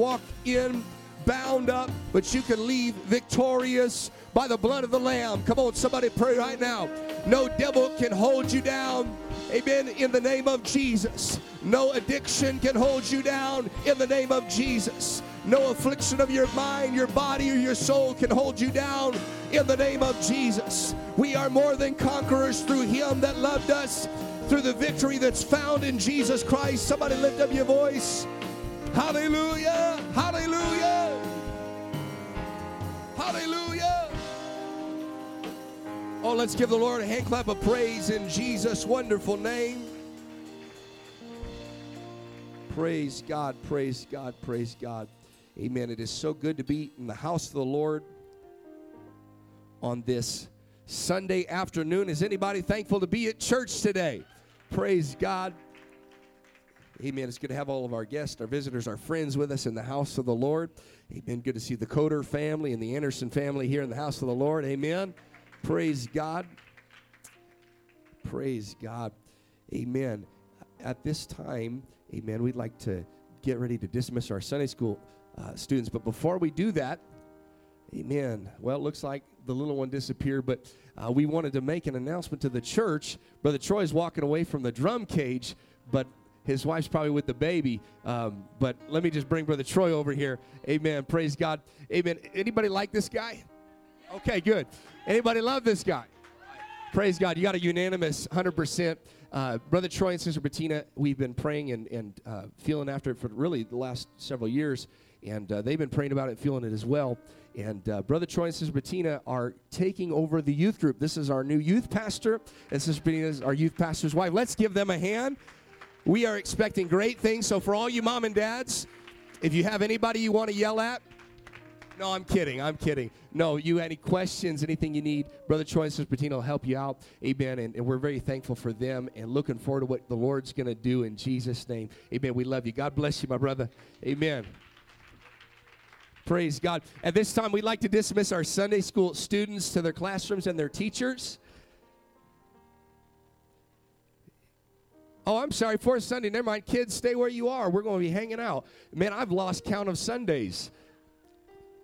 walk in bound up, but you can leave victorious by the blood of the Lamb. Come on, somebody pray right now. No devil can hold you down. Amen. In the name of Jesus. No addiction can hold you down in the name of Jesus. No affliction of your mind, your body, or your soul can hold you down in the name of Jesus. We are more than conquerors through Him that loved us, through the victory that's found in Jesus Christ. Somebody lift up your voice. Hallelujah! Hallelujah! Hallelujah! Oh, let's give the Lord a hand clap of praise in Jesus' wonderful name. Praise God, praise God, praise God. Amen. It is so good to be in the house of the Lord on this Sunday afternoon. Is anybody thankful to be at church today? Praise God. Amen. It's good to have all of our guests, our visitors, our friends with us in the house of the Lord. Amen. Good to see the Coder family and the Anderson family here in the house of the Lord. Amen. Praise God. Praise God. Amen. At this time, amen, we'd like to get ready to dismiss our Sunday school uh, students. But before we do that, amen. Well, it looks like the little one disappeared, but uh, we wanted to make an announcement to the church. Brother Troy's walking away from the drum cage, but his wife's probably with the baby. Um, but let me just bring Brother Troy over here. Amen. Praise God. Amen. Anybody like this guy? Okay, good. Anybody love this guy? Praise God. You got a unanimous 100%. Uh, Brother Troy and Sister Bettina, we've been praying and, and uh, feeling after it for really the last several years. And uh, they've been praying about it, feeling it as well. And uh, Brother Troy and Sister Bettina are taking over the youth group. This is our new youth pastor, and Sister Bettina is our youth pastor's wife. Let's give them a hand. We are expecting great things. So, for all you mom and dads, if you have anybody you want to yell at, no, I'm kidding. I'm kidding. No, you any questions, anything you need, Brother Troy and Sister Bettina will help you out. Amen. And, and we're very thankful for them and looking forward to what the Lord's going to do in Jesus' name. Amen. We love you. God bless you, my brother. Amen. Praise God. At this time, we'd like to dismiss our Sunday school students to their classrooms and their teachers. Oh, I'm sorry, fourth Sunday. Never mind. Kids, stay where you are. We're going to be hanging out. Man, I've lost count of Sundays.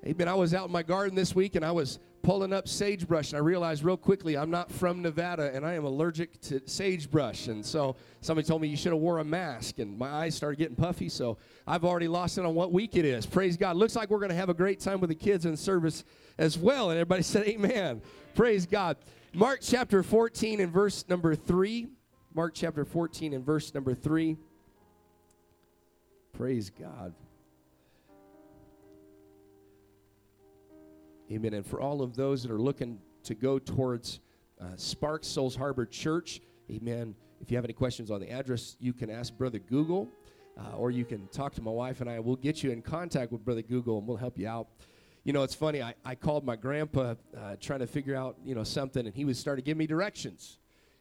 Amen. I was out in my garden this week and I was pulling up sagebrush and I realized real quickly I'm not from Nevada and I am allergic to sagebrush. And so somebody told me you should have wore a mask and my eyes started getting puffy. So I've already lost it on what week it is. Praise God. Looks like we're going to have a great time with the kids in service as well. And everybody said amen. Praise God. Mark chapter 14 and verse number 3. Mark chapter 14 and verse number 3. Praise God. Amen. And for all of those that are looking to go towards uh, Sparks Souls Harbor Church, amen. If you have any questions on the address, you can ask Brother Google, uh, or you can talk to my wife and I. We'll get you in contact with Brother Google and we'll help you out. You know, it's funny. I, I called my grandpa uh, trying to figure out, you know, something, and he was started giving me directions.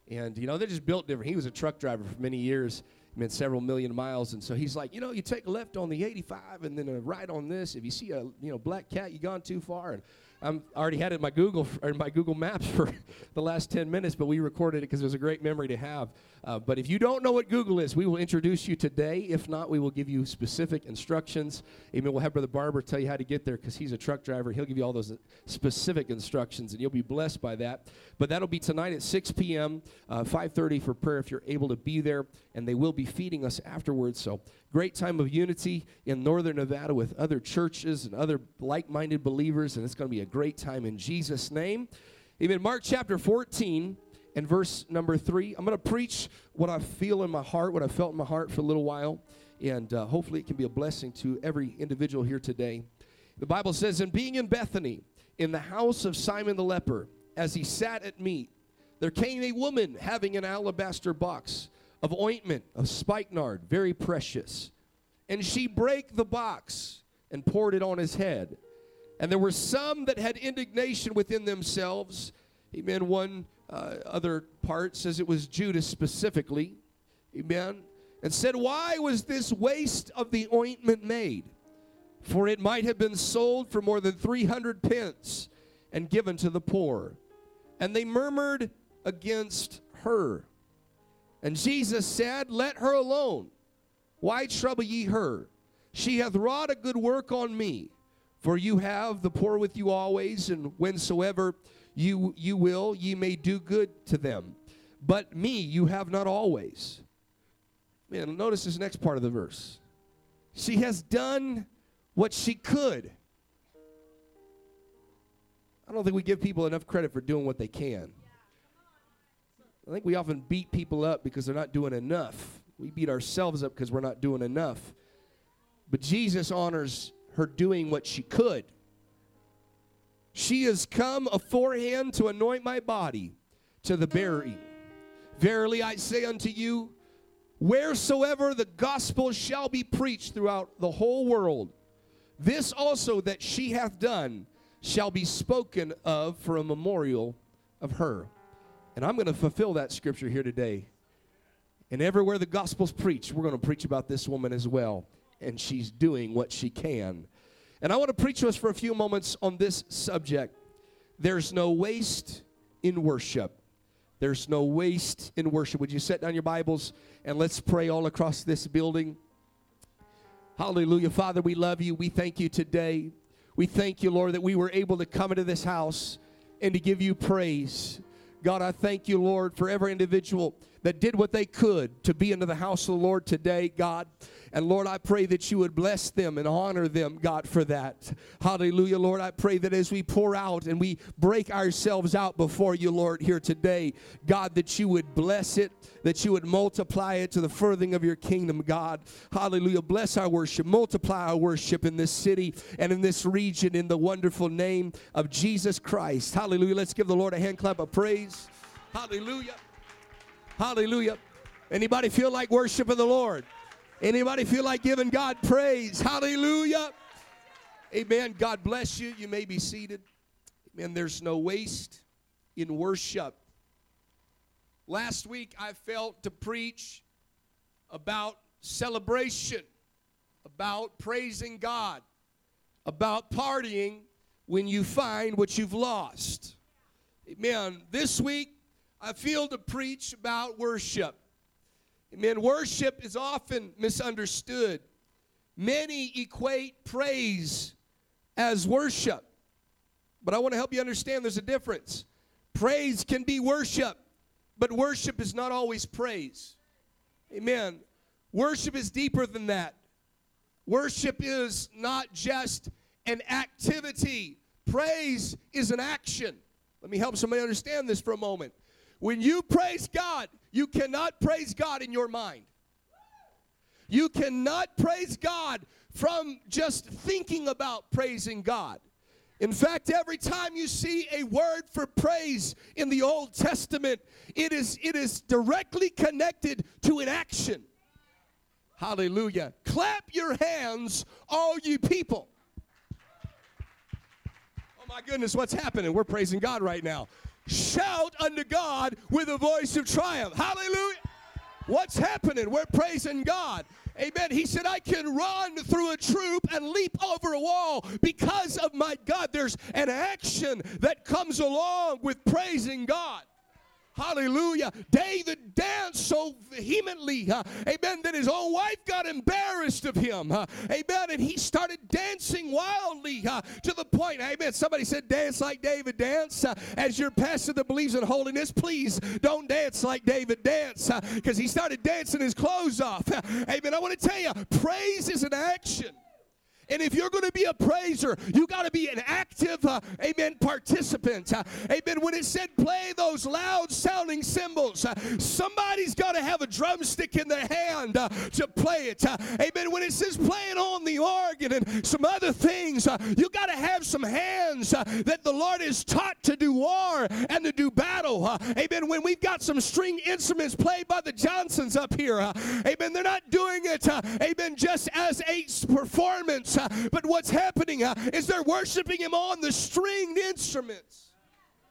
And, you know, they're just built different. He was a truck driver for many years, meant several million miles. And so he's like, you know, you take a left on the 85 and then a right on this. If you see a, you know, black cat, you gone too far. And I'm already had it in my Google or my Google Maps for the last 10 minutes, but we recorded it because it was a great memory to have. Uh, but if you don't know what Google is, we will introduce you today. If not, we will give you specific instructions. Amen. We'll have Brother Barber tell you how to get there because he's a truck driver. He'll give you all those specific instructions, and you'll be blessed by that. But that'll be tonight at 6 p.m., uh, 5:30 for prayer if you're able to be there, and they will be feeding us afterwards. So great time of unity in northern Nevada with other churches and other like-minded believers, and it's going to be a great time in Jesus' name. Amen. Mark chapter 14 and verse number three. I'm going to preach what I feel in my heart, what I felt in my heart for a little while, and uh, hopefully it can be a blessing to every individual here today. The Bible says, And being in Bethany, in the house of Simon the leper, as he sat at meat, there came a woman having an alabaster box of ointment of spikenard, very precious. And she brake the box and poured it on his head. And there were some that had indignation within themselves. Amen. One uh, other part says it was Judas specifically. Amen. And said, Why was this waste of the ointment made? For it might have been sold for more than 300 pence and given to the poor. And they murmured against her. And Jesus said, Let her alone. Why trouble ye her? She hath wrought a good work on me. For you have the poor with you always, and whensoever you, you will, ye may do good to them. But me you have not always. Man, notice this next part of the verse. She has done what she could. I don't think we give people enough credit for doing what they can. I think we often beat people up because they're not doing enough. We beat ourselves up because we're not doing enough. But Jesus honors her doing what she could. She has come aforehand to anoint my body to the burying. Verily I say unto you, wheresoever the gospel shall be preached throughout the whole world, this also that she hath done shall be spoken of for a memorial of her. And I'm going to fulfill that scripture here today. And everywhere the gospel's preached, we're going to preach about this woman as well. And she's doing what she can. And I want to preach to us for a few moments on this subject. There's no waste in worship. There's no waste in worship. Would you set down your Bibles and let's pray all across this building? Hallelujah. Father, we love you. We thank you today. We thank you, Lord, that we were able to come into this house and to give you praise. God, I thank you, Lord, for every individual that did what they could to be into the house of the Lord today, God. And Lord, I pray that you would bless them and honor them, God, for that. Hallelujah, Lord. I pray that as we pour out and we break ourselves out before you, Lord, here today, God, that you would bless it, that you would multiply it to the furthering of your kingdom, God. Hallelujah. Bless our worship, multiply our worship in this city and in this region in the wonderful name of Jesus Christ. Hallelujah. Let's give the Lord a hand clap of praise. Hallelujah. Hallelujah. Anybody feel like worshiping the Lord? Anybody feel like giving God praise? Hallelujah. Amen. God bless you. You may be seated. Amen. There's no waste in worship. Last week I felt to preach about celebration, about praising God, about partying when you find what you've lost. Amen. This week I feel to preach about worship. Amen. Worship is often misunderstood. Many equate praise as worship. But I want to help you understand there's a difference. Praise can be worship, but worship is not always praise. Amen. Worship is deeper than that. Worship is not just an activity, praise is an action. Let me help somebody understand this for a moment. When you praise God, you cannot praise God in your mind. You cannot praise God from just thinking about praising God. In fact, every time you see a word for praise in the Old Testament, it is, it is directly connected to an action. Hallelujah. Clap your hands, all you people. Oh my goodness, what's happening? We're praising God right now. Shout unto God with a voice of triumph. Hallelujah. What's happening? We're praising God. Amen. He said, I can run through a troop and leap over a wall because of my God. There's an action that comes along with praising God. Hallelujah. David danced so vehemently, uh, amen, that his own wife got embarrassed of him. Uh, amen. And he started dancing wildly uh, to the point, amen. Somebody said, dance like David dance. As your pastor that believes in holiness, please don't dance like David dance because he started dancing his clothes off. Amen. I want to tell you, praise is an action. And if you're going to be a praiser, you got to be an active, uh, amen, participant. Uh, amen. When it said play those loud sounding cymbals, uh, somebody's got to have a drumstick in their hand uh, to play it. Uh, amen. When it says playing on the organ and some other things, uh, you got to have some hands that the Lord is taught to do war and to do battle. amen. When we've got some string instruments played by the Johnsons up here, amen, they're not doing it, amen, just as a performance uh, but what's happening uh, is they're worshiping Him on the stringed instruments.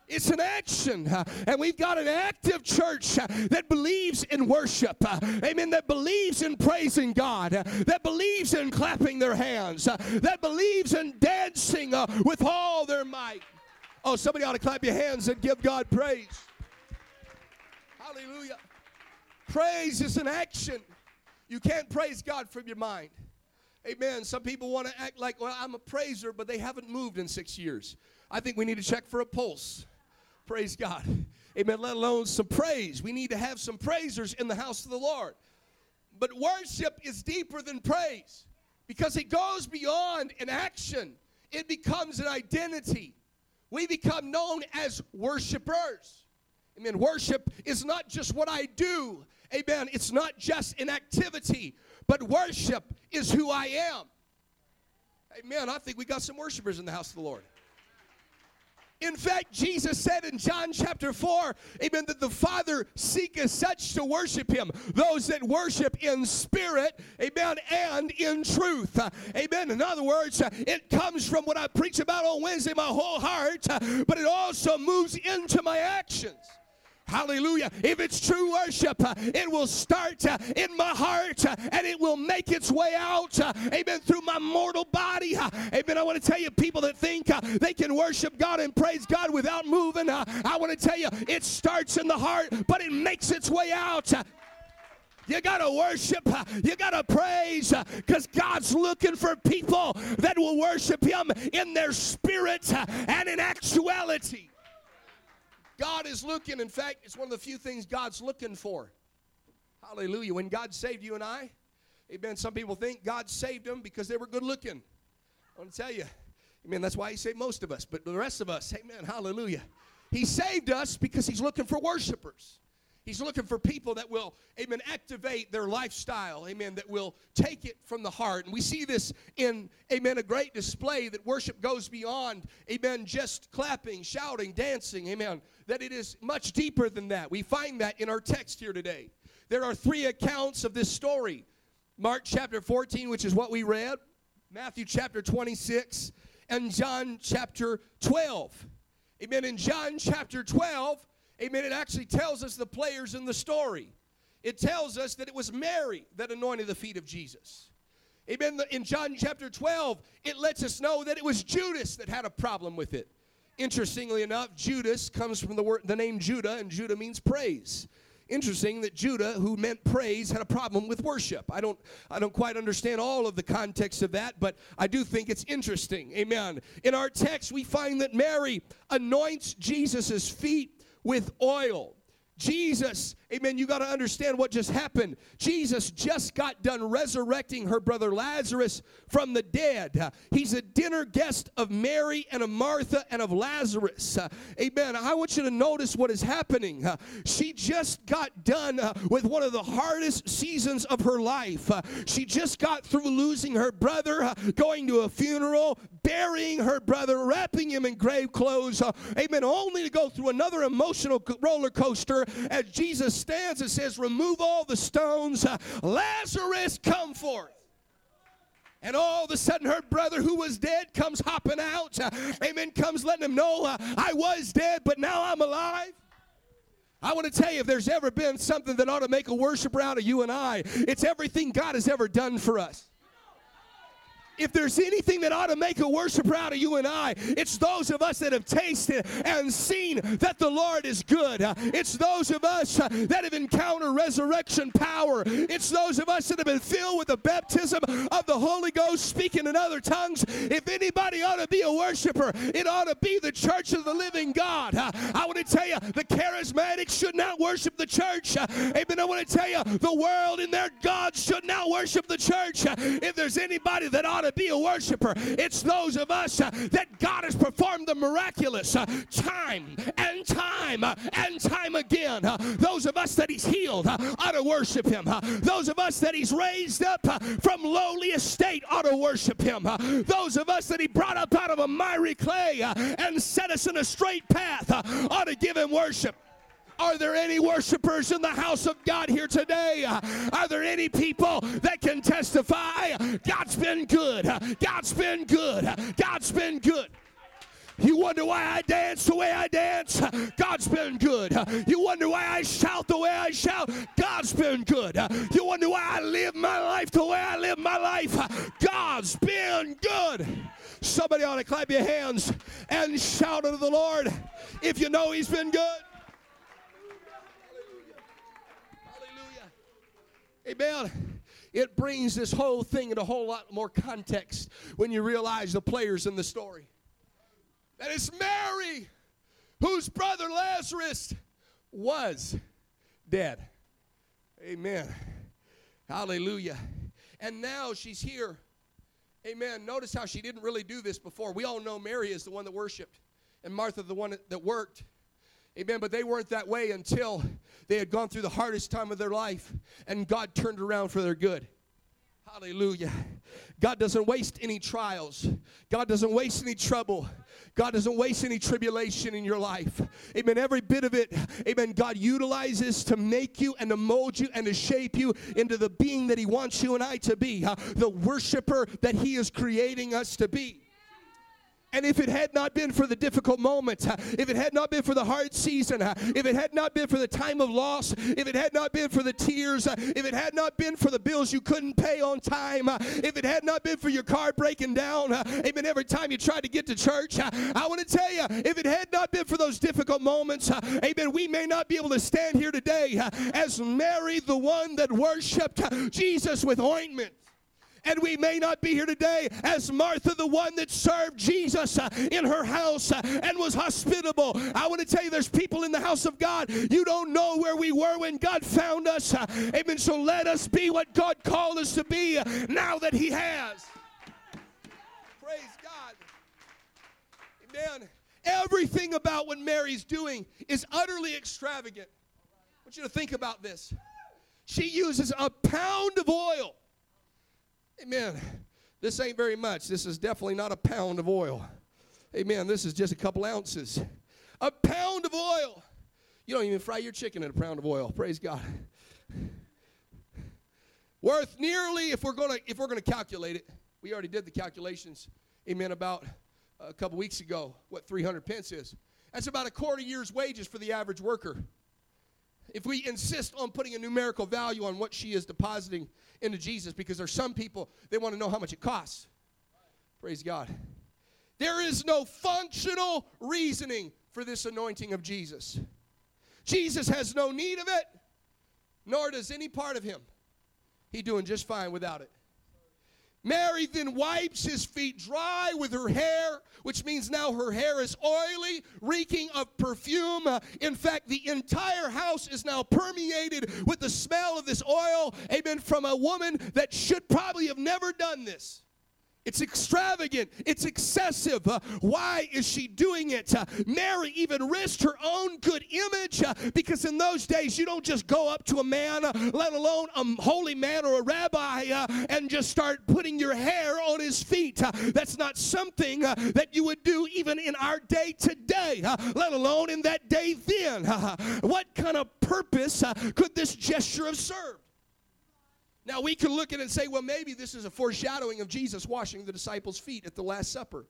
It's an action. Uh, and we've got an active church that believes in worship. Amen. That believes in praising God. That believes in clapping their hands. That believes in dancing with all their might. Oh, somebody ought to clap your hands and give God praise. Hallelujah. Praise is an action. You can't praise God from your mind. Amen. Some people want to act like, well, I'm a praiser, but they haven't moved in six years. I think we need to check for a pulse. Praise God. Amen. Let alone some praise. We need to have some praisers in the house of the Lord. But worship is deeper than praise because it goes beyond an action, it becomes an identity. We become known as worshipers. Amen. Worship is not just what I do. Amen. It's not just an activity, but worship is who I am. Amen. I think we got some worshipers in the house of the Lord. In fact, Jesus said in John chapter 4, amen, that the Father seeketh such to worship him, those that worship in spirit, amen, and in truth. amen. In other words, it comes from what I preach about on Wednesday, my whole heart, but it also moves into my actions. Hallelujah. If it's true worship, uh, it will start uh, in my heart uh, and it will make its way out, uh, amen, through my mortal body. Uh, amen. I want to tell you, people that think uh, they can worship God and praise God without moving, I want to tell you, it starts in the heart, but it makes its way out. You got to worship. You got to praise because God's looking for people that will worship Him in their spirit and in actuality. God is looking. In fact, it's one of the few things God's looking for. Hallelujah. When God saved you and I, amen. Some people think God saved them because they were good looking. I want to tell you, amen. That's why He saved most of us. But the rest of us, amen. Hallelujah. He saved us because He's looking for worshipers. He's looking for people that will, amen, activate their lifestyle, amen, that will take it from the heart. And we see this in, amen, a great display that worship goes beyond, amen, just clapping, shouting, dancing, amen, that it is much deeper than that. We find that in our text here today. There are three accounts of this story Mark chapter 14, which is what we read, Matthew chapter 26, and John chapter 12. Amen. In John chapter 12, Amen. It actually tells us the players in the story. It tells us that it was Mary that anointed the feet of Jesus. Amen. In John chapter 12, it lets us know that it was Judas that had a problem with it. Interestingly enough, Judas comes from the word the name Judah, and Judah means praise. Interesting that Judah, who meant praise, had a problem with worship. I don't, I don't quite understand all of the context of that, but I do think it's interesting. Amen. In our text, we find that Mary anoints Jesus' feet with oil. Jesus, amen, you got to understand what just happened. Jesus just got done resurrecting her brother Lazarus from the dead. He's a dinner guest of Mary and of Martha and of Lazarus. Amen. I want you to notice what is happening. She just got done with one of the hardest seasons of her life. She just got through losing her brother, going to a funeral, burying her brother, wrapping him in grave clothes. amen. Only to go through another emotional roller coaster as Jesus stands and says, Remove all the stones. Uh, Lazarus, come forth. And all of a sudden, her brother who was dead comes hopping out. Uh, amen. Comes letting him know, uh, I was dead, but now I'm alive. I want to tell you, if there's ever been something that ought to make a worshiper out of you and I, it's everything God has ever done for us if there's anything that ought to make a worshiper out of you and I, it's those of us that have tasted and seen that the Lord is good. It's those of us that have encountered resurrection power. It's those of us that have been filled with the baptism of the Holy Ghost, speaking in other tongues. If anybody ought to be a worshiper, it ought to be the church of the living God. I want to tell you, the charismatics should not worship the church. Amen. I want to tell you, the world and their gods should not worship the church. If there's anybody that ought to be a worshiper. It's those of us uh, that God has performed the miraculous uh, time and time uh, and time again. Uh, those of us that He's healed uh, ought to worship Him. Uh, those of us that He's raised up from lowly estate ought to worship Him. those of us that He brought up out of a miry clay and set us in a straight path ought to give Him worship. Are there any worshipers in the house of God here today? Are there any people that can testify? God's been good. God's been good. God's been good. You wonder why I dance the way I dance? God's been good. You wonder why I shout the way I shout? God's been good. You wonder why I live my life the way I live my life? God's been good. Somebody ought to clap your hands and shout unto the Lord if you know He's been good. Amen. it brings this whole thing into a whole lot more context when you realize the players in the story. That it's Mary, whose brother Lazarus was dead. Amen. Hallelujah. And now she's here. Amen. Notice how she didn't really do this before. We all know Mary is the one that worshiped, and Martha the one that worked. Amen. But they weren't that way until they had gone through the hardest time of their life, and God turned around for their good. Hallelujah. God doesn't waste any trials. God doesn't waste any trouble. God doesn't waste any tribulation in your life. Amen. Every bit of it, amen, God utilizes to make you and to mold you and to shape you into the being that He wants you and I to be, uh, the worshiper that He is creating us to be. And if it had not been for the difficult moments, uh, if it had not been for the hard season, uh, if it had not been for the time of loss, if it had not been for the tears, uh, if it had not been for the bills you couldn't pay on time, if it had not been for your car breaking down, amen, every time you tried to get to church, I want to tell you, if it had not been for those difficult moments, amen, we may not be able to stand here today as Mary, the one that worshiped Jesus with ointment. And we may not be here today as Martha, the one that served Jesus uh, in her house uh, and was hospitable. I want to tell you, there's people in the house of God. You don't know where we were when God found us. Uh, amen. So let us be what God called us to be now that He has. Praise God. Amen. Everything about what Mary's doing is utterly extravagant. I want you to think about this. She uses a pound of oil Amen. This ain't very much. This is definitely not a pound of oil. Amen. This is just a couple ounces. A pound of oil. You don't even fry your chicken in a pound of oil. Praise God. Worth nearly, if we're gonna if we're gonna calculate it, we already did the calculations. Amen. About a couple weeks ago, what 300 pence is. That's about a quarter year's wages for the average worker. If we insist on putting a numerical value on what she is depositing into Jesus because there's some people, they want to know how much it costs. Praise God. There is no functional reasoning for this anointing of Jesus. Jesus has no need of it, nor does any part of him. He's doing just fine without it. Mary then wipes his feet dry with her hair, which means now her hair is oily, reeking of perfume. In fact, the entire house is now permeated with the smell of this oil, amen, from a woman that should probably have never done this. It's extravagant. It's excessive. Uh, why is she doing it? Uh, Mary even risked her own good image uh, because in those days you don't just go up to a man, uh, let alone a holy man or a rabbi, uh, and just start putting your hair on his feet. Uh, that's not something that you would do even in our day today, let alone in that day then. what kind of purpose could this gesture have served? Now, we can look at it and say, well, maybe this is a foreshadowing of Jesus washing the disciples' feet at the Last Supper.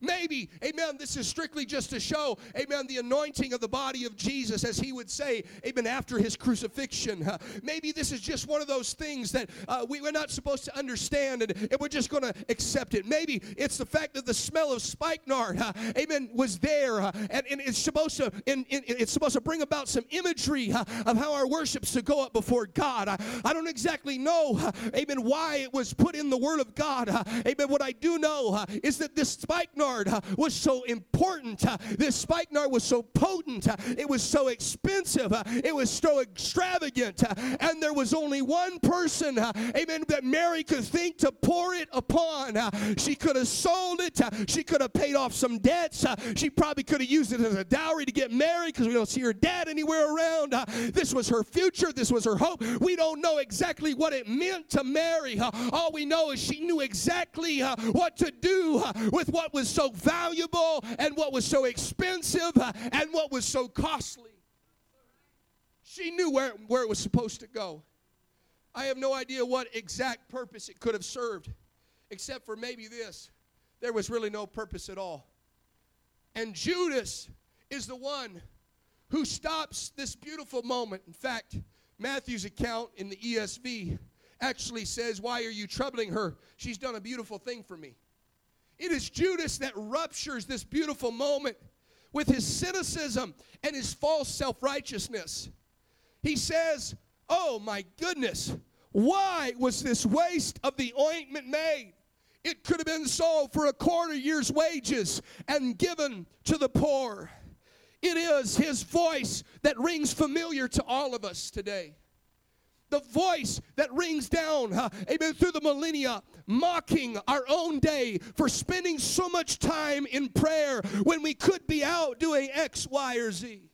Maybe, amen, this is strictly just to show, amen, the anointing of the body of Jesus, as he would say, amen, after his crucifixion. Uh, maybe this is just one of those things that uh, we, are not supposed to understand and, and we're just going to accept it. Maybe it's the fact that the smell of spikenard, uh, amen, was there and, and, it's supposed to it's supposed to bring about some imagery of how our worship's to go up before God. I, I don't exactly know, amen, why it was put in the Word of God. amen. What I do know is that this spikenard uh, was so important. Uh, this spikenard was so potent. Uh, it was so expensive. Uh, it was so extravagant. Uh, and there was only one person, uh, amen, that Mary could think to pour it upon. She could have sold it. She could have paid off some debts. She probably could have used it as a dowry to get married because we don't see her dad anywhere around. This was her future. This was her hope. We don't know exactly what it meant to Mary. All we know is she knew exactly what to do with what was so valuable and what was so expensive uh, and what was so costly. She knew where, where it was supposed to go. I have no idea what exact purpose it could have served, except for maybe this there was really no purpose at all. And Judas is the one who stops this beautiful moment. In fact, Matthew's account in the ESV actually says, Why are you troubling her? She's done a beautiful thing for me. It is Judas that ruptures this beautiful moment with his cynicism and his false self righteousness. He says, Oh my goodness, Why was this waste of the ointment made? It could have been sold for a quarter year's wages and given to the poor. It is his voice that rings familiar to all of us today. The voice that rings down, uh, amen, through the millennia, mocking our own day for spending so much time in prayer when we could be out doing X, Y, or Z.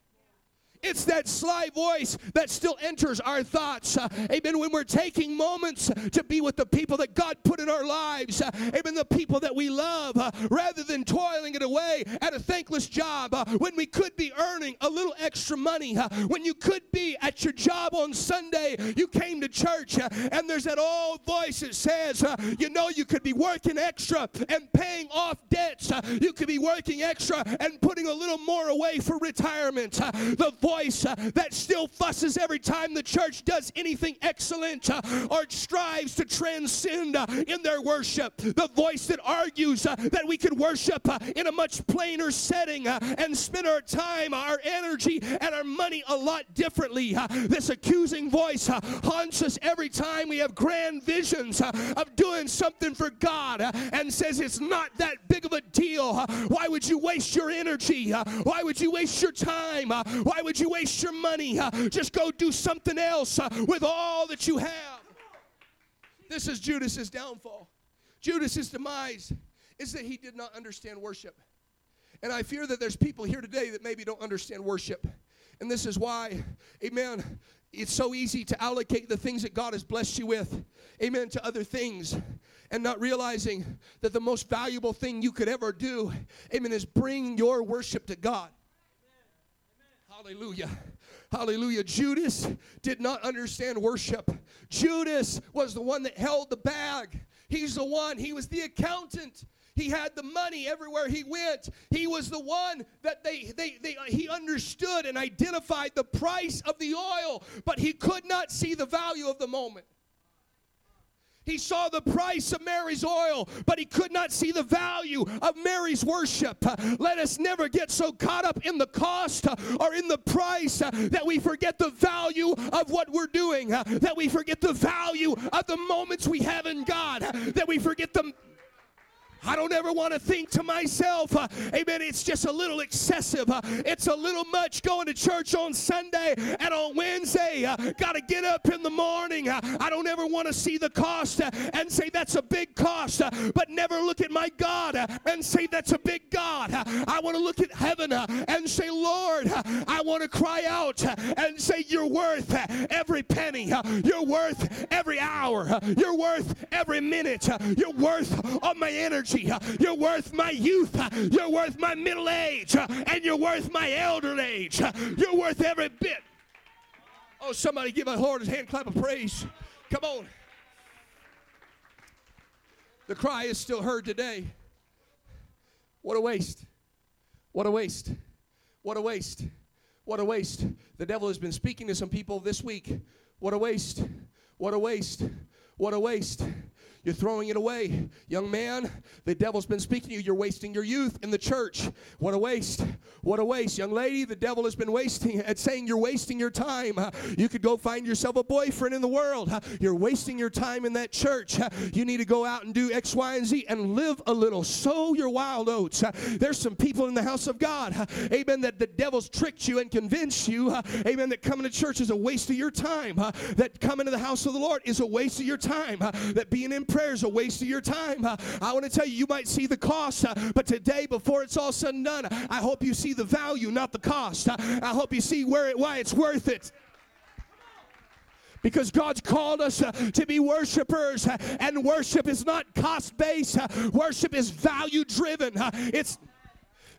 It's that sly voice that still enters our thoughts. Uh, amen. When we're taking moments to be with the people that God put in our lives. Uh, amen. The people that we love uh, rather than toiling it away at a thankless job when we could be earning a little extra money. When you could be at your job on Sunday, you came to church and there's that old voice that says, you know, you could be working extra and paying off debts. you could be working extra and putting a little more away for retirement. the voice voice uh, that still fusses every time the church does anything excellent uh, or strives to transcend uh, in their worship. The voice that argues uh, that we could worship uh, in a much plainer setting uh, and spend our time, our energy, and our money a lot differently. this accusing voice haunts us every time we have grand visions of doing something for God and says it's not that big of a deal. why would you waste your energy? why would you waste your time? why would you you waste your money? Just go do something else with all that you have. This is Judas's downfall. Judas's demise is that he did not understand worship. And I fear that there's people here today that maybe don't understand worship. And this is why, amen, it's so easy to allocate the things that God has blessed you with, amen, to other things and not realizing that the most valuable thing you could ever do, amen, is bring your worship to God. Hallelujah. Hallelujah. Judas did not understand worship. Judas was the one that held the bag. He's the one, he was the accountant. He had the money everywhere he went. He was the one that they, they, they he understood and identified the price of the oil, but he could not see the value of the moment. He saw the price of Mary's oil, but he could not see the value of Mary's worship. Let us never get so caught up in the cost or in the price that we forget the value of what we're doing, that we forget the value of the moments we have in God, that we forget the I don't ever want to think to myself, uh, amen, it's just a little excessive. Uh, it's a little much going to church on Sunday and on Wednesday. Uh, Got to get up in the morning. Uh, I don't ever want to see the cost uh, and say that's a big cost, uh, but never look at my God and say that's a big God. I want to look at heaven and say, Lord, I want to cry out and say, You're worth every penny. You're worth every hour. You're worth every minute. You're worth all my energy. You're worth my youth. You're worth my middle age. And you're worth my elder age. You're worth every bit. Oh, somebody give a Lord a hand clap of praise. Come on. The cry is still heard today. What a waste. What a waste. What a waste. What a waste. The devil has been speaking to some people this week. What a waste. What a waste. What a waste. You're throwing it away. Young man, the devil's been speaking to you. You're wasting your youth in the church. What a waste. What a waste. Young lady, the devil has been wasting at saying you're wasting your time. Uh, you could go find yourself a boyfriend in the world. Uh, you're wasting your time in that church. You need to go out and do X, Y, and Z and live a little. Sow your wild oats. There's some people in the house of God, amen, that the devil's tricked you and convinced you, amen, that coming to church is a waste of your time. That coming to the house of the Lord is a waste of your time. That being in prayer is a waste of your time. Uh, I want to tell you, you might see the cost, uh, but today, before it's all said and done, I hope you see the value, not the cost. Uh, I hope you see where it, why it's worth it because God's called us uh, to be worshipers, uh, and worship is not cost based, uh, worship is value driven. it's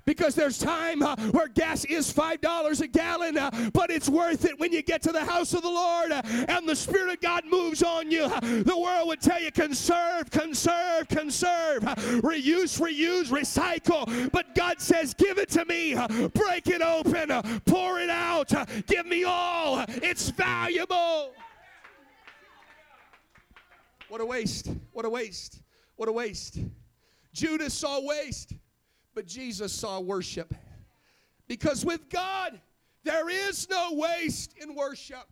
because there's time uh, where gas is $5 a gallon, uh, but it's worth it when you get to the house of the Lord uh, and the Spirit of God moves on you. The world would tell you conserve, conserve, conserve, reuse, reuse, recycle. But God says, give it to me, break it open, pour it out, give me all. It's valuable. What a waste. What a waste. What a waste. Judas saw waste. But Jesus saw worship. Because with God, there is no waste in worship.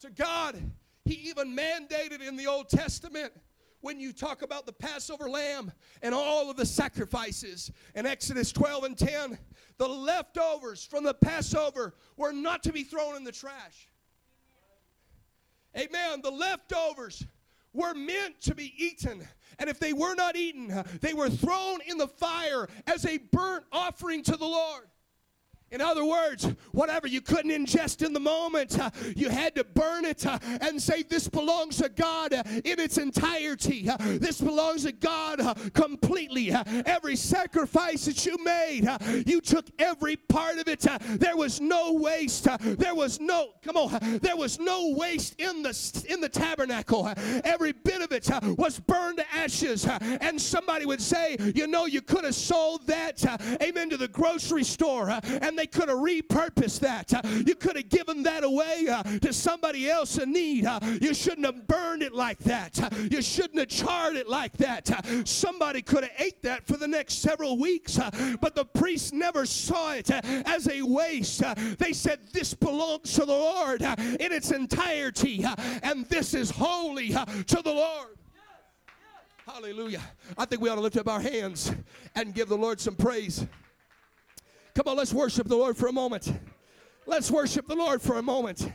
To God, He even mandated in the Old Testament when you talk about the Passover lamb and all of the sacrifices in Exodus 12 and 10, the leftovers from the Passover were not to be thrown in the trash. Amen. The leftovers were meant to be eaten. And if they were not eaten, they were thrown in the fire as a burnt offering to the Lord. In other words, whatever you couldn't ingest in the moment, uh, you had to burn it uh, and say, This belongs to God uh, in its entirety. Uh, this belongs to God uh, completely. Uh, every sacrifice that you made, you took every part of it. there was no waste. there was no, come on, there was no waste in the, in the tabernacle. every bit of it was burned to ashes. and somebody would say, You know, you could have sold that, amen, to the grocery store. and they could have repurposed that. Uh, you could have given that away uh, to somebody else in need. Uh, you shouldn't have burned it like that. Uh, you shouldn't have charred it like that. Uh, somebody could have ate that for the next several weeks, uh, but the priests never saw it as a waste. They said, This belongs to the Lord in its entirety, and this is holy to the Lord. Hallelujah. I think we ought to lift up our hands and give the Lord some praise. Come on, let's worship the Lord for a moment. Let's worship the Lord for a moment.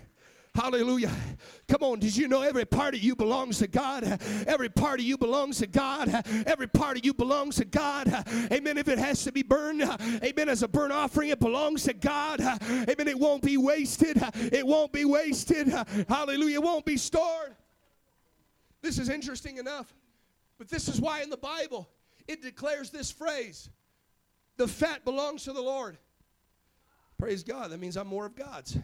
Hallelujah. Come on, did you know every part of you belongs to God? Every part of you belongs to God. Every part of you belongs to God. Amen. If it has to be burned, amen, as a burnt offering, it belongs to God. Amen. It won't be wasted. It won't be wasted. Hallelujah. It won't be stored. This is interesting enough, but this is why in the Bible it declares this phrase the fat belongs to the Lord. Praise God. That means I'm more of God's.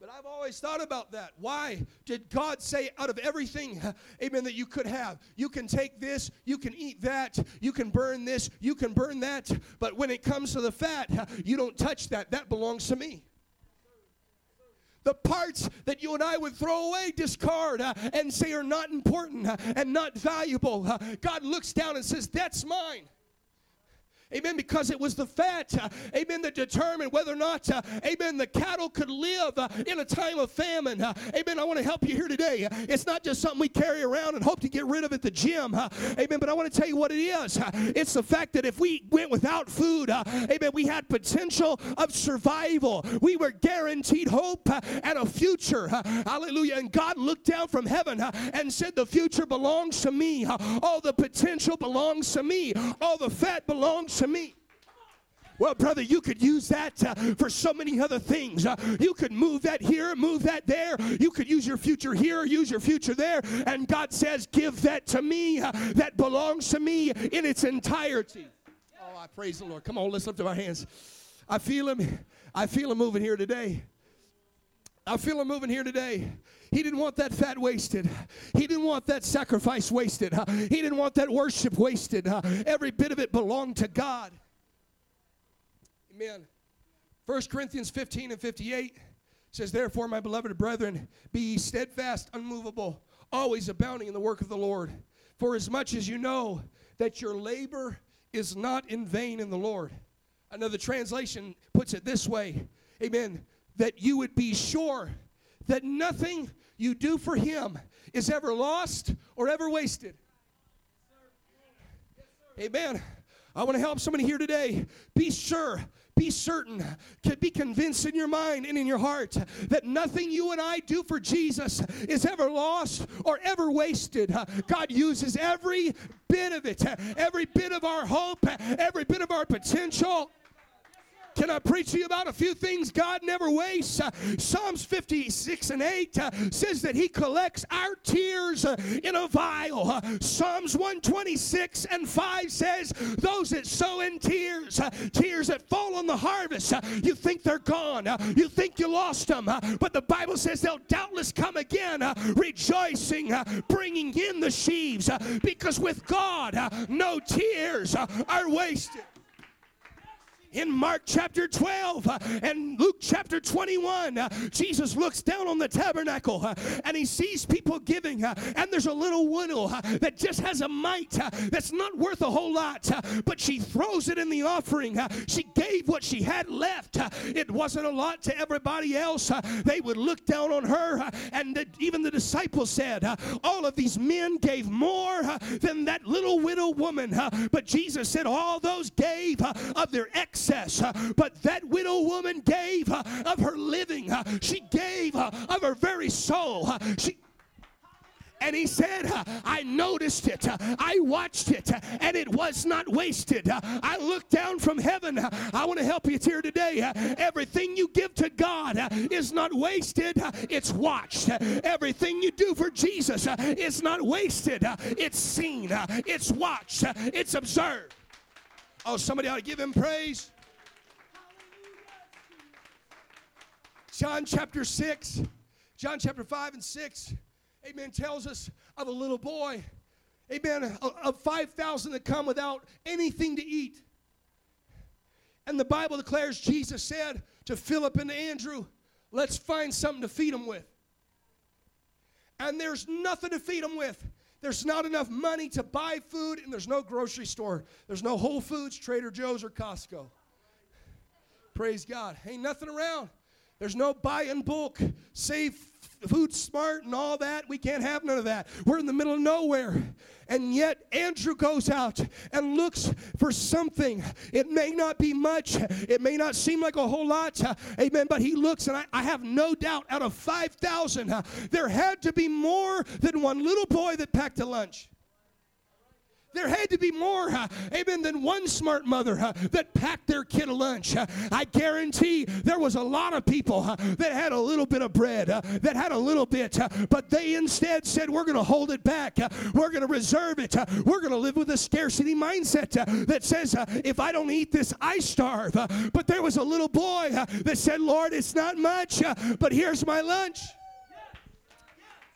But I've always thought about that. Why did God say out of everything, amen, that you could have, you can take this, you can eat that, you can burn this, you can burn that, but when it comes to the fat, you don't touch that. That belongs to me. The parts that you and I would throw away, discard, uh, and say are not important uh, and not valuable, uh, God looks down and says, That's mine. Amen. Because it was the fat, uh, amen, that determined whether or not, uh, amen, the cattle could live uh, in a time of famine. Uh, amen. I want to help you here today. Uh, it's not just something we carry around and hope to get rid of at the gym. Uh, amen. But I want to tell you what it is. It's the fact that if we went without food, amen, we had potential of survival. We were guaranteed hope and a future. hallelujah. And God looked down from heaven and said, The future belongs to me. all the potential belongs to me. All the fat belongs to me. Well, brother, you could use that uh, for so many other things. Uh, you could move that here, move that there. You could use your future here, use your future there. And God says, Give that to me uh, that belongs to me in its entirety. Oh, I praise the Lord. Come on, let's lift up our hands. I feel Him. I feel Him moving here today. I feel Him moving here today. He didn't want that fat wasted. He didn't want that sacrifice wasted. He didn't want that worship wasted. Every bit of it belonged to God. Amen. 1 Corinthians 15 and 58 says, Therefore, my beloved brethren, be ye steadfast, unmovable, always abounding in the work of the Lord. For as much as you know that your labor is not in vain in the Lord. Another translation puts it this way Amen. That you would be sure that nothing you do for Him is ever lost or ever wasted. Amen. I want to help somebody here today. Be sure be certain, be convinced in your mind and in your heart that nothing you and I do for Jesus is ever lost or ever wasted. God uses every bit of it, every bit of our hope, every bit of our potential. Can I preach to you about a few things God never wastes? Uh, Psalms 56 and 8 uh, says that He collects our tears uh, in a vial. Uh, Psalms 126 and 5 says, Those that sow in tears, uh, tears that fall on the harvest, uh, you think they're gone, you think you lost them, but the Bible says they'll doubtless come again, rejoicing, bringing in the sheaves, because with God, no tears are wasted. In Mark chapter 12 uh, and Luke chapter 21, uh, Jesus looks down on the tabernacle uh, and he sees people giving, uh, and there's a little widow uh, that just has a mite uh, that's not worth a whole lot, but she throws it in the offering. She gave what she had left. It wasn't a lot to everybody else. They would look down on her, and even the disciples said, All of these men gave more than that little widow woman. But Jesus said, All those gave of their excess. Uh, but that widow woman gave uh, of her living, uh, she gave of her very soul. She and he said, I noticed it, I watched it, and it was not wasted. I looked down from heaven. I want to help you here today. Everything you give to God is not wasted, it's watched. Everything you do for Jesus is not wasted, it's seen, it's watched, it's observed. Oh, somebody ought to give him praise. John chapter 6, John chapter 5 and 6, amen, tells us of a little boy, amen, of 5,000 that come without anything to eat. And the Bible declares Jesus said to Philip and Andrew, let's find something to feed them with. And there's nothing to feed them with. There's not enough money to buy food, and there's no grocery store. There's no Whole Foods, Trader Joe's, or Costco. Praise God. Ain't nothing around. There's no buy in bulk, save food smart and all that. We can't have none of that. We're in the middle of nowhere. And yet, Andrew goes out and looks for something. It may not be much, it may not seem like a whole lot. Amen. But he looks, and I, I have no doubt out of 5,000, uh, there had to be more than one little boy that packed a lunch. There had to be more, amen, than one smart mother that packed their kid a lunch. I guarantee there was a lot of people that had a little bit of bread, that had a little bit, but they instead said, We're going to hold it back. we're going to reserve it. we're going to live with a scarcity mindset that says, If I don't eat this, I starve. but there was a little boy that said, Lord, it's not much, but here's my lunch.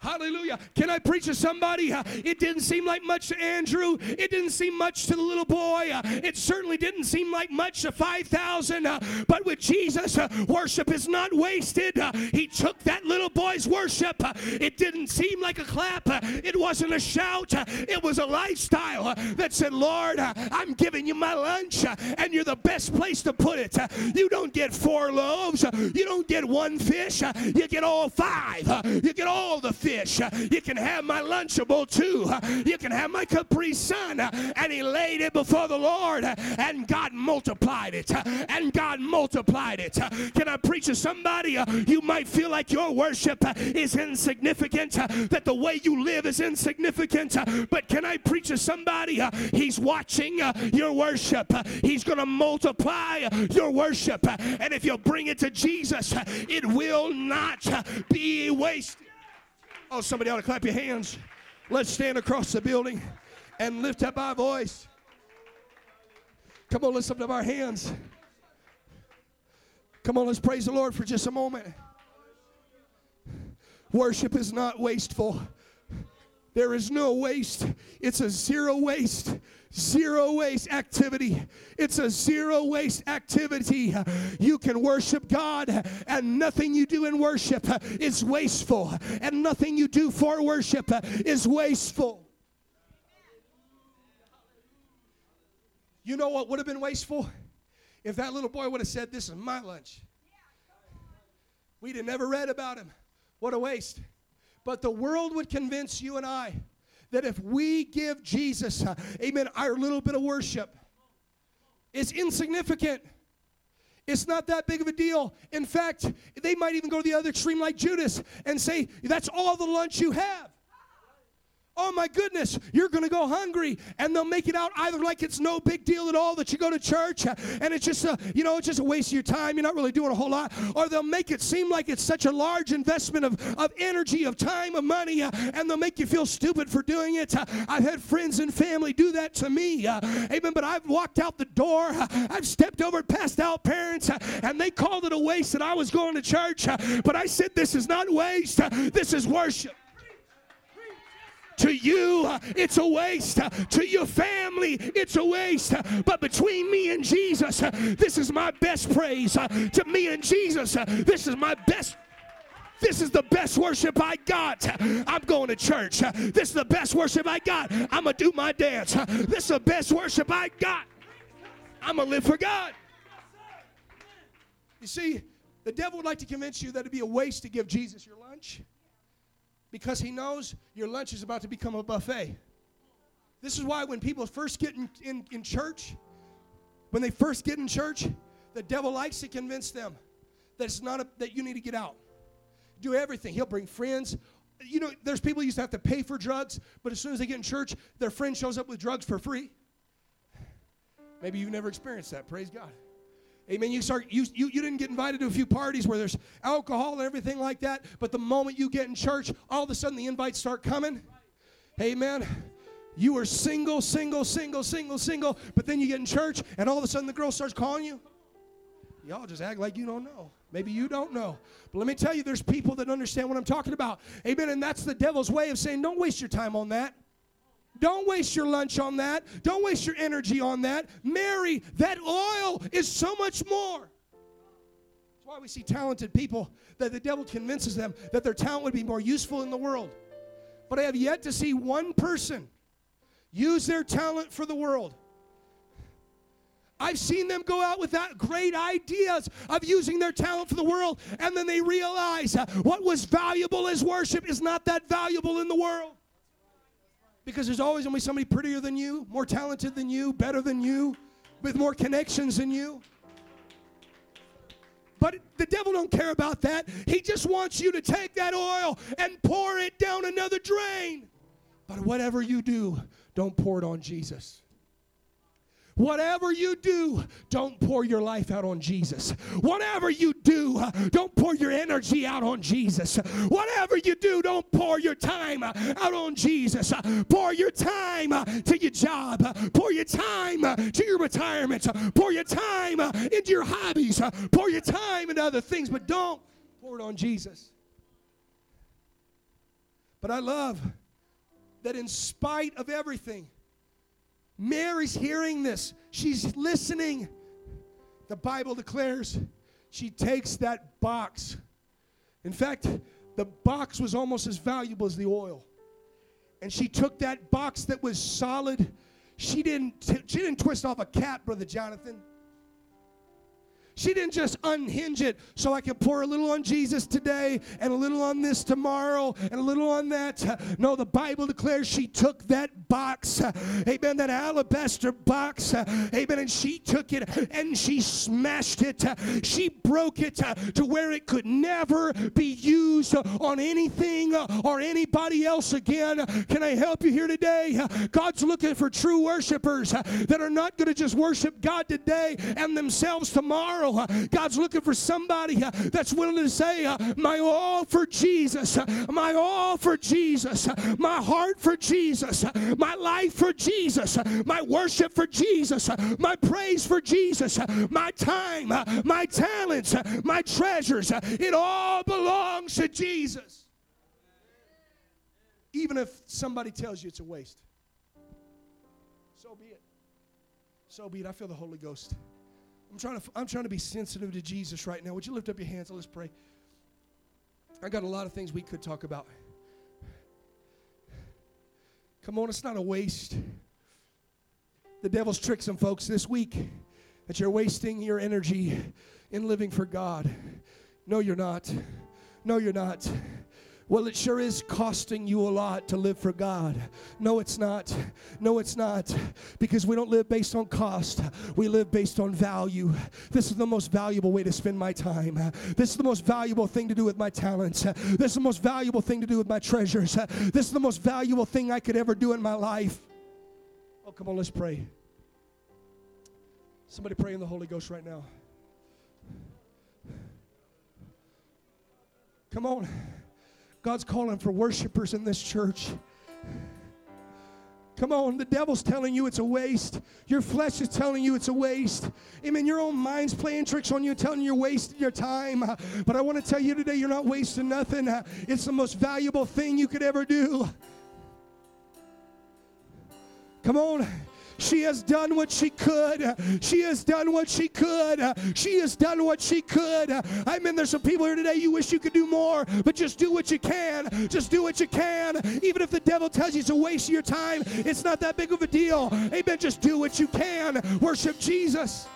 Hallelujah. Can I preach to somebody? Uh, it didn't seem like much to Andrew. It didn't seem much to the little boy. Uh, it certainly didn't seem like much to 5,000. Uh, but with Jesus, uh, worship is not wasted. Uh, he took that little boy's worship. Uh, it didn't seem like a clap. it wasn't a shout. it was a lifestyle that said, Lord, I'm giving you my lunch, and you're the best place to put it. you don't get four loaves. you don't get one fish. you get all five. you get all the fish fish. You can have my Lunchable too. You can have my Capri Sun. And he laid it before the Lord, and God multiplied it. And God multiplied it. Can I preach to somebody? You might feel like your worship is insignificant, that the way you live is insignificant. But can I preach to somebody? He's watching your worship. He's going to multiply your worship. And if you bring it to Jesus, it will not be wasted. Oh, somebody ought to clap your hands. Let's stand across the building and lift up our voice. Come on, let's lift up our hands. Come on, let's praise the Lord for just a moment. Worship is not wasteful. There is no waste. It's a zero waste zero waste activity. It's a zero waste activity. You can worship God, and nothing you do in worship is wasteful, and nothing you do for worship is wasteful. You know what would have been wasteful? If that little boy would have said, This is my lunch. We'd have never read about him. What a waste. But the world would convince you and I that if we give Jesus, uh, amen, our little bit of worship, is insignificant. It's not that big of a deal. In fact, they might even go to the other extreme like Judas and say, That's all the lunch you have oh my goodness, you're going to go hungry. And they'll make it out either like it's no big deal at all that you go to church uh, and it's just a, you know, it's just a waste of your time. You're not really doing a whole lot. Or they'll make it seem like it's such a large investment of, of energy, of time, of money, uh, and they'll make you feel stupid for doing it. Uh, I've had friends and family do that to me. Uh, amen. But I've walked out the door, uh, I've stepped over passed out parents, uh, and they called it a waste that I was going to church. but I said, this is not waste, this is worship. To you, it's a waste. To your family, it's a waste. But between me and Jesus, this is my best praise. To me and Jesus, this is my best this is the best worship I got. I'm going to church. This is the best worship I got. I'm going to do my dance. This is the best worship I got. I'm going to live for God. You see, the devil would like to convince you that it'd be a waste to give Jesus your lunch because he knows your lunch is about to become a buffet. This is why when people first get in, in, in church, when they first get in church, the devil likes to convince them that it's not a, that you need to get out. Do everything. He'll bring friends. You know, there's people who used to have to pay for drugs, but as soon as they get in church, their friend shows up with drugs for free. Maybe you've never experienced that. Praise God. Amen. You start you, you you didn't get invited to a few parties where there's alcohol and everything like that, but the moment you get in church, all of a sudden the invites start coming. Amen. You were single, single, single, single, single, but then you get in church and all of a sudden the girl starts calling you. Y'all just act like you don't know. Maybe you don't know. But let me tell you, there's people that understand what I'm talking about. Amen. And that's the devil's way of saying, don't waste your time on that. Don't waste your lunch on that. Don't waste your energy on that. Mary, that oil is so much more. That's why we see talented people that the devil convinces them that their talent would be more useful in the world. But I have yet to see one person use their talent for the world. I've seen them go out with that great ideas of using their talent for the world, and then they realize what was valuable as worship is not that valuable in the world. Because there's always going to be somebody prettier than you, more talented than you, better than you, with more connections than you. But the devil don't care about that. He just wants you to take that oil and pour it down another drain. But whatever you do, don't pour it on Jesus. Whatever you do, don't pour your life out on Jesus. Whatever you do, don't pour your energy out on Jesus. Whatever you do, don't pour your time out on Jesus. Pour your time to your job. Pour your time to your retirement. Pour your time into your hobbies. Pour your time into other things, but don't pour it on Jesus. But I love that in spite of everything, Mary's hearing this, she's listening. The Bible declares she takes that box. In fact, the box was almost as valuable as the oil. And she took that box that was solid. She didn't, t- she didn't twist off a cap, Brother Jonathan. She didn't just unhinge it so I could pour a little on Jesus today and a little on this tomorrow and a little on that. No, the Bible declares she took that box, amen, that alabaster box, amen, and she took it and she smashed it. She broke it to where it could never be used on anything or anybody else again. Can I help you here today? God's looking for true worshipers that are not going to just worship God today and themselves tomorrow God's looking for somebody that's willing to say, My all for Jesus, my all for Jesus, my heart for Jesus, my life for Jesus, my worship for Jesus, my praise for Jesus, my time, my talents, my treasures. It all belongs to Jesus. Even if somebody tells you it's a waste. So be it. So be it. I feel the Holy Ghost. I'm trying to I'm trying to be sensitive to Jesus right now. Would you lift up your hands? And let's pray. I got a lot of things we could talk about. Come on, it's not a waste. The devil's tricked some folks this week that you're wasting your energy in living for God. No, you're not. No, you're not. Well, it sure is costing you a lot to live for God. No, it's not. No, it's not. Because we don't live based on cost, we live based on value. This is the most valuable way to spend my time. This is the most valuable thing to do with my talents. This is the most valuable thing to do with my treasures. This is the most valuable thing I could ever do in my life. Oh, come on, let's pray. Somebody pray in the Holy Ghost right now. Come on. God's calling for worshipers in this church. Come on, the devil's telling you it's a waste. Your flesh is telling you it's a waste. Amen. Your own mind's playing tricks on you, telling you you're wasting your time. But I want to tell you today, you're not wasting nothing. It's the most valuable thing you could ever do. Come on. She has done what she could. She has done what she could. She has done what she could. I mean, there's some people here today, you wish you could do more, but just do what you can. Just do what you can. Even if the devil tells you it's a waste of your time, it's not that big of a deal. Amen. Just do what you can. Worship Jesus.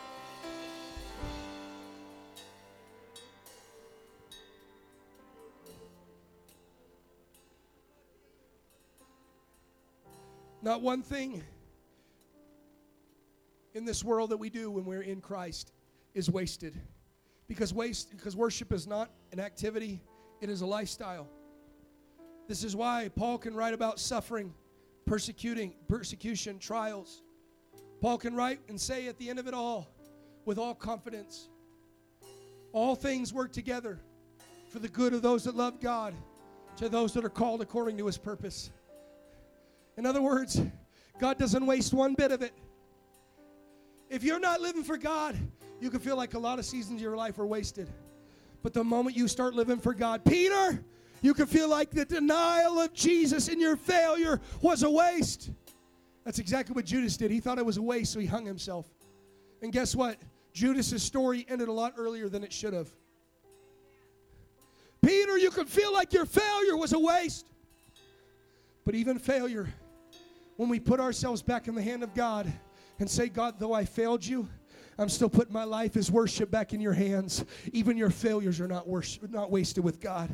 Not one thing in this world that we do when we're in Christ is wasted. Because waste because worship is not an activity, it is a lifestyle. This is why Paul can write about suffering, persecuting, persecution, trials. Paul can write and say at the end of it all, with all confidence, all things work together for the good of those that love God, to those that are called according to his purpose. In other words, God doesn't waste one bit of it. If you're not living for God, you can feel like a lot of seasons of your life are wasted. But the moment you start living for God, Peter, you can feel like the denial of Jesus and your failure was a waste. That's exactly what Judas did. He thought it was a waste, so he hung himself. And guess what? Judas's story ended a lot earlier than it should have. Peter, you can feel like your failure was a waste. But even failure, when we put ourselves back in the hand of God, and say, God, though I failed you, I'm still putting my life as worship back in your hands. Even your failures are not, worship, not wasted with God.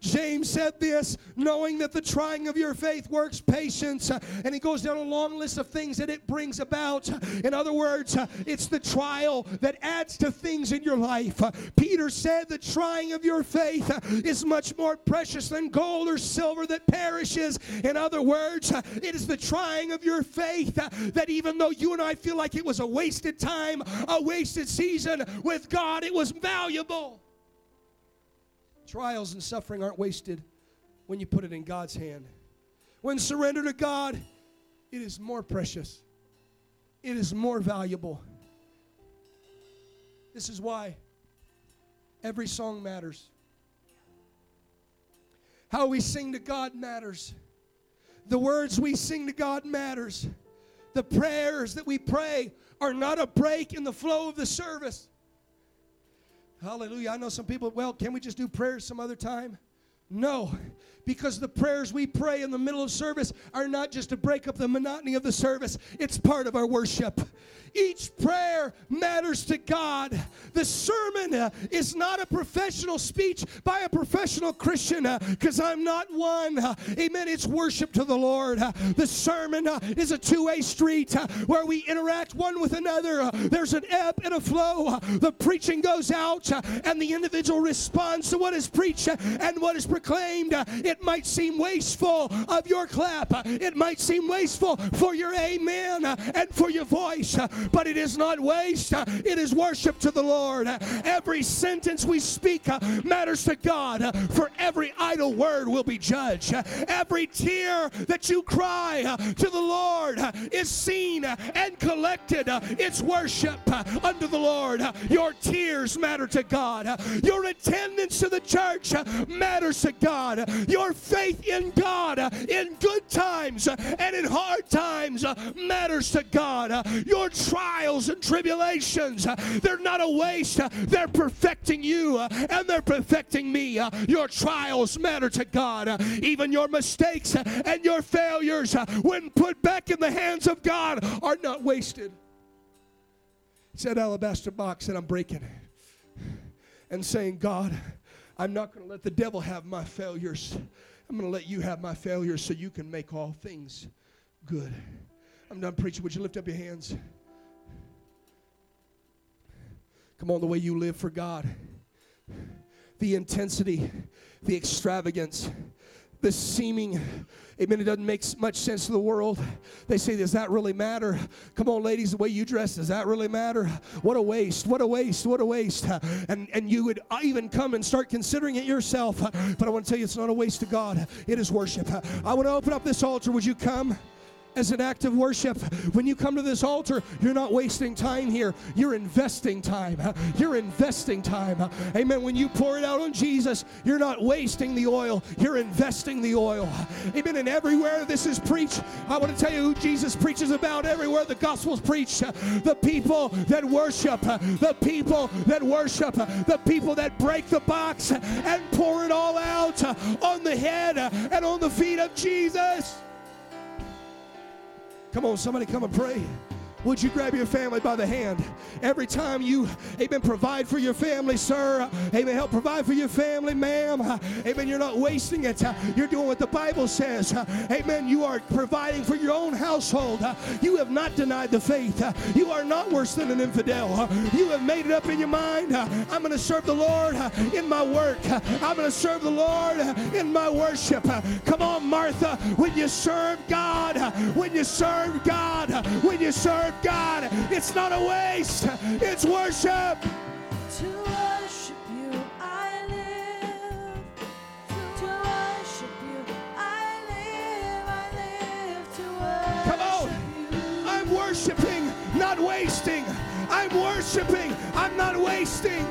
James said this, knowing that the trying of your faith works patience. And he goes down a long list of things that it brings about. In other words, it's the trial that adds to things in your life. Peter said, The trying of your faith is much more precious than gold or silver that perishes. In other words, it is the trying of your faith that even though you and I feel like it was a wasted time, a wasted season, with God, it was valuable. Trials and suffering aren't wasted when you put it in God's hand. When surrender to God, it is more precious, it is more valuable. This is why every song matters. How we sing to God matters. The words we sing to God matters. The prayers that we pray are not a break in the flow of the service. Hallelujah. I know some people, well, can we just do prayers some other time? No, because the prayers we pray in the middle of service are not just to break up the monotony of the service, it's part of our worship. Each prayer matters to God. The sermon uh, is not a professional speech by a professional Christian because uh, I'm not one. Amen. It's worship to the Lord. The sermon uh, is a two way street where we interact one with another. there's an ebb and a flow. the preaching goes out and the individual responds to what is preached and what is proclaimed. it might seem wasteful of your clap, it might seem wasteful for your amen and for your voice but it is not waste. It is worship to the Lord. Every sentence we speak matters to God, for every idle word will be judged. Every tear that you cry to the Lord is seen and collected. It's worship unto the Lord. Your tears matter to God. Your attendance to the church matters to God. Your faith in God uh, in good times uh, and in hard times uh, matters to God. Your trials and tribulations, they're not a waste. They're perfecting you and they're perfecting me. Your trials matter to God. Even your mistakes and your failures, when put back in the hands of God, are not wasted. It's that alabaster box that I'm breaking and saying, God, I'm not going to let the devil have my failures. I'm going to let you have my failures so you can make all things good. I'm done preaching. Would you lift up your hands? Come on, the way you live for God, the intensity, the extravagance, the seeming. Amen. It doesn't make much sense to the world. They say, Does that really matter? Come on, ladies, the way you dress, does that really matter? What a waste. What a waste. What a waste. And, and you would uh, even come and start considering it yourself. But I want to tell you, it's not a waste to God, it is worship. I want to open up this altar. Would you come? As an act of worship. When you come to this altar, you're not wasting time here. You're investing time. You're investing time. Amen. When you pour it out on Jesus, you're not wasting the oil. You're investing the oil. Amen. And everywhere this is preached, I want to tell you who Jesus preaches about. Everywhere the gospel's preached, the people that worship, the people that worship, the people that break the box and pour it all out on the head and on the feet of Jesus. Come on, somebody come and pray. Would you grab your family by the hand? Every time you, amen, provide for your family, sir. Amen, help provide for your family, ma'am. Amen, you're not wasting it. You're doing what the Bible says. Amen, you are providing for your own household. You have not denied the faith. You are not worse than an infidel. You have made it up in your mind. I'm going to serve the Lord in my work. I'm going to serve the Lord in my worship. Come on, Martha, when you serve God, when you serve God, when you serve God. It's not a waste, it's worship. To worship you, I live. To worship you, I live. I live to worship Come on. I'm worshiping, not wasting. I'm worshiping, I'm not wasting.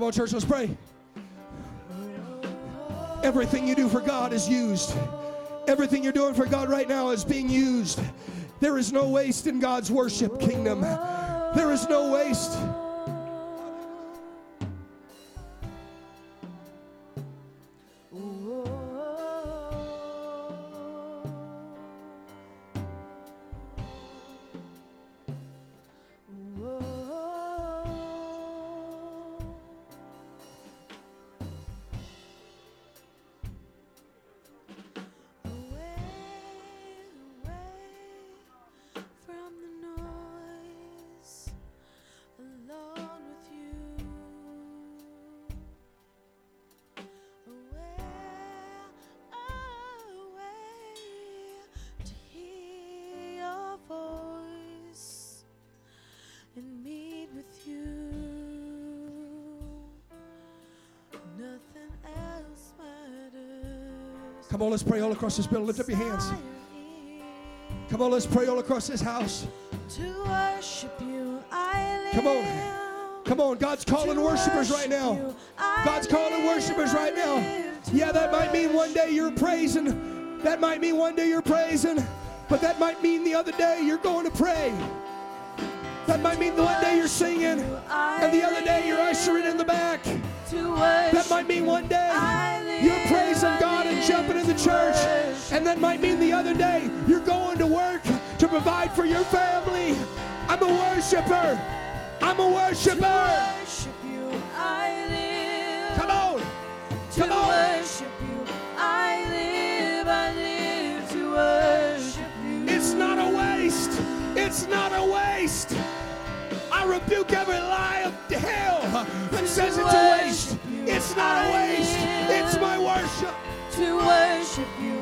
Come on, church, let's pray. Everything you do for God is used. Everything you're doing for God right now is being used. There is no waste in God's worship kingdom. There is no waste. On, let's pray all across this building. Lift up your hands. Come on, let's pray all across this house. To worship you, I. Come on. Come on, God's calling worshipers right now. God's calling worshipers right now. Yeah, that might mean one day you're praising. That might mean one day you're praising. But that might mean the other day you're going to pray. That might mean the one day you're singing, and the other day you're ushering in the back. That might mean one day you're praising God and jumping church. And that might mean the other day you're going to work to provide for your family. I'm a worshiper. I'm a worshiper. worship you. Come on. Come on. worship you, I live. I live to worship you. It's not a waste. It's not a waste. I rebuke every lie of hell that says it's a waste. It's not a waste. It's my worship. To worship you.